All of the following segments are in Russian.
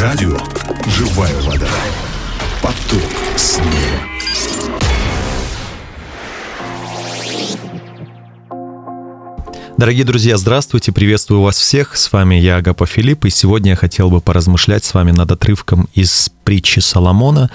Радио «Живая вода». Поток снега. Дорогие друзья, здравствуйте, приветствую вас всех. С вами я, Агапа Филипп, и сегодня я хотел бы поразмышлять с вами над отрывком из притчи Соломона,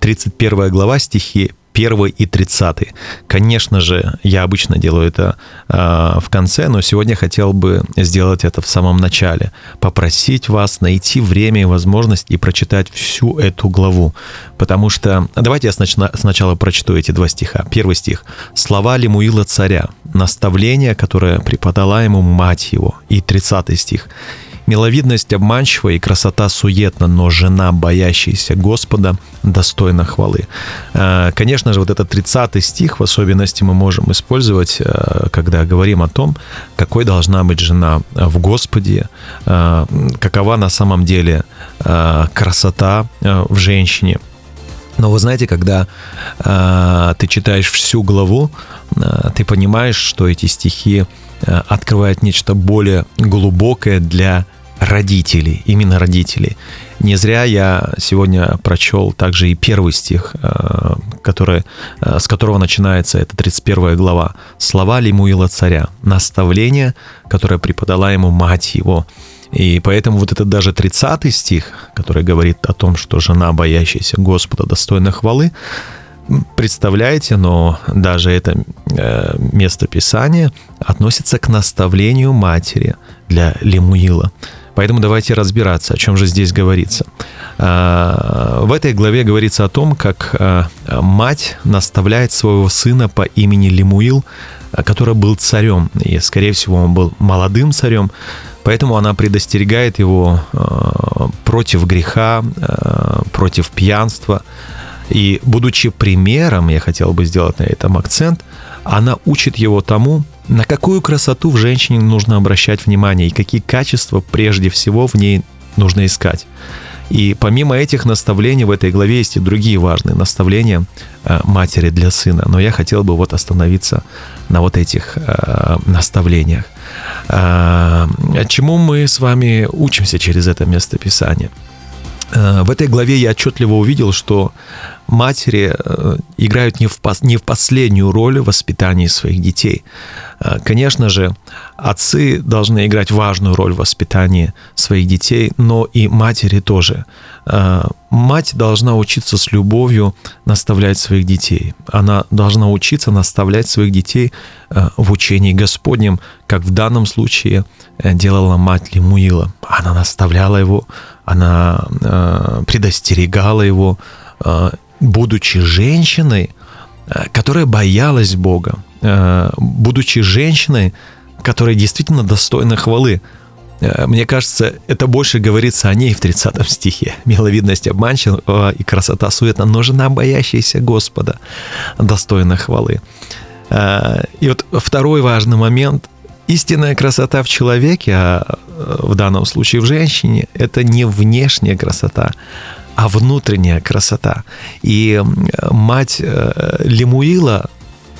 31 глава, стихи 1 и 30. Конечно же, я обычно делаю это э, в конце, но сегодня хотел бы сделать это в самом начале. Попросить вас найти время и возможность и прочитать всю эту главу. Потому что... Давайте я сначала, сначала прочту эти два стиха. Первый стих. «Слова Лемуила царя, наставление, которое преподала ему мать его». И 30 стих. Миловидность обманчива и красота суетна, но жена, боящаяся Господа, достойна хвалы. Э, конечно же, вот этот 30 стих в особенности мы можем использовать, э, когда говорим о том, какой должна быть жена в Господе, э, какова на самом деле красота в женщине. Но вы знаете, когда э, ты читаешь всю главу, э, ты понимаешь, что эти стихи э, открывают нечто более глубокое для родителей, именно родителей. Не зря я сегодня прочел также и первый стих, э, который, э, с которого начинается эта 31 глава. «Слова Лемуила царя, наставление, которое преподала ему мать его». И поэтому вот этот даже 30 стих, который говорит о том, что жена, боящаяся Господа, достойна хвалы, представляете, но даже это э, место Писания относится к наставлению матери для Лемуила. Поэтому давайте разбираться, о чем же здесь говорится. А, в этой главе говорится о том, как а, мать наставляет своего сына по имени Лемуил, а, который был царем, и, скорее всего, он был молодым царем, поэтому она предостерегает его против греха, против пьянства. И, будучи примером, я хотел бы сделать на этом акцент, она учит его тому, на какую красоту в женщине нужно обращать внимание и какие качества прежде всего в ней нужно искать. И помимо этих наставлений в этой главе есть и другие важные наставления э, матери для сына. Но я хотел бы вот остановиться на вот этих э, наставлениях. Э, чему мы с вами учимся через это место Писания? Э, в этой главе я отчетливо увидел, что матери э, играют не в, не в последнюю роль в воспитании своих детей. Э, конечно же, отцы должны играть важную роль в воспитании своих детей, но и матери тоже. Мать должна учиться с любовью наставлять своих детей. Она должна учиться наставлять своих детей в учении Господнем, как в данном случае делала мать Лемуила. Она наставляла его она э, предостерегала его, э, будучи женщиной, э, которая боялась Бога, э, будучи женщиной, которая действительно достойна хвалы. Э, мне кажется, это больше говорится о ней в 30 стихе. Миловидность обманчива и красота суетна, но жена, боящаяся Господа, достойна хвалы. Э, и вот второй важный момент истинная красота в человеке, а в данном случае в женщине, это не внешняя красота, а внутренняя красота. И мать э, Лемуила,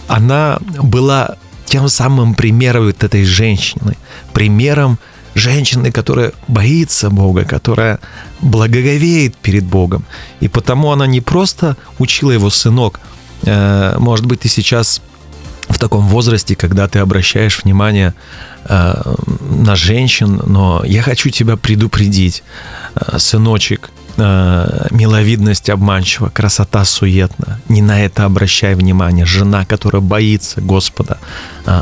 она была тем самым примером вот этой женщины, примером женщины, которая боится Бога, которая благоговеет перед Богом. И потому она не просто учила его сынок, э, может быть, ты сейчас в таком возрасте, когда ты обращаешь внимание э, на женщин, но я хочу тебя предупредить, э, сыночек, э, миловидность обманчива, красота суетна. Не на это обращай внимание. Жена, которая боится Господа,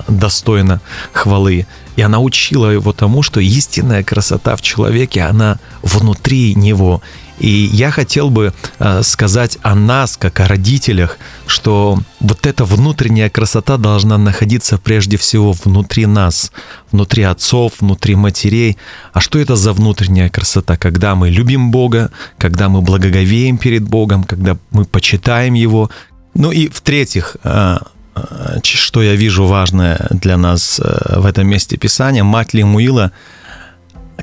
достойна хвалы. И она учила его тому, что истинная красота в человеке, она внутри него. И я хотел бы э, сказать о нас, как о родителях, что вот эта внутренняя красота должна находиться прежде всего внутри нас, внутри отцов, внутри матерей. А что это за внутренняя красота? Когда мы любим Бога, когда мы благоговеем перед Богом, когда мы почитаем Его. Ну и в-третьих, э, что я вижу важное для нас в этом месте Писания, мать Лемуила –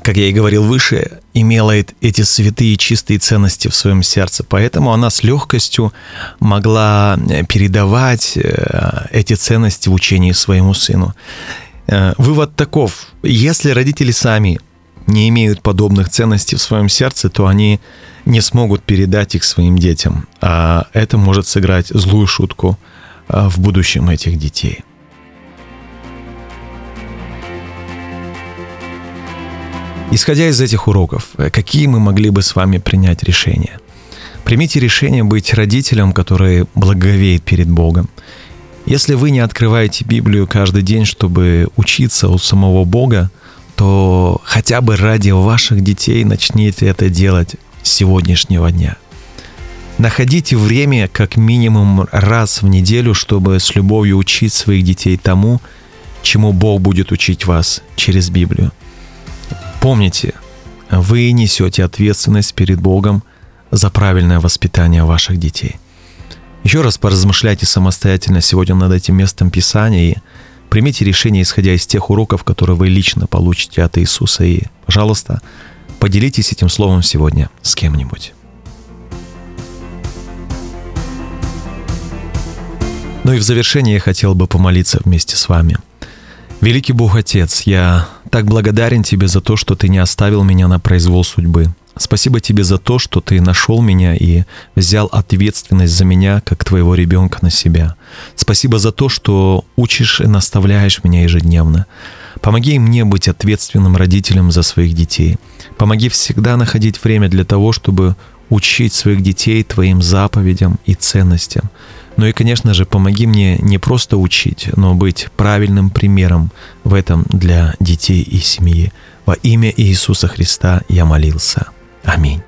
как я и говорил выше, имела эти святые чистые ценности в своем сердце, поэтому она с легкостью могла э, передавать э, эти ценности в учении своему сыну. Э, вывод таков, если родители сами не имеют подобных ценностей в своем сердце, то они не смогут передать их своим детям. А это может сыграть злую шутку в будущем этих детей. Исходя из этих уроков, какие мы могли бы с вами принять решения? Примите решение быть родителем, который благовеет перед Богом. Если вы не открываете Библию каждый день, чтобы учиться у самого Бога, то хотя бы ради ваших детей начните это делать с сегодняшнего дня. Находите время как минимум раз в неделю, чтобы с любовью учить своих детей тому, чему Бог будет учить вас через Библию. Помните, вы несете ответственность перед Богом за правильное воспитание ваших детей. Еще раз поразмышляйте самостоятельно сегодня над этим местом Писания и примите решение, исходя из тех уроков, которые вы лично получите от Иисуса. И, пожалуйста, поделитесь этим словом сегодня с кем-нибудь. Ну и в завершение я хотел бы помолиться вместе с вами. Великий Бог Отец, я так благодарен Тебе за то, что Ты не оставил меня на произвол судьбы. Спасибо тебе за то, что ты нашел меня и взял ответственность за меня, как твоего ребенка, на себя. Спасибо за то, что учишь и наставляешь меня ежедневно. Помоги мне быть ответственным родителем за своих детей. Помоги всегда находить время для того, чтобы учить своих детей твоим заповедям и ценностям. Ну и, конечно же, помоги мне не просто учить, но быть правильным примером в этом для детей и семьи. Во имя Иисуса Христа я молился. Аминь.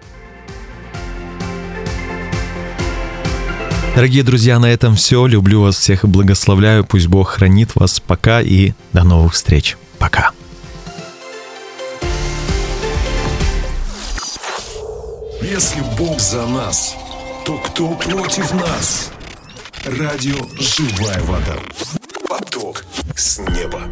Дорогие друзья, на этом все. Люблю вас всех и благословляю. Пусть Бог хранит вас. Пока и до новых встреч. Пока. Если Бог за нас, то кто против нас? Радио «Живая вода». Поток с неба.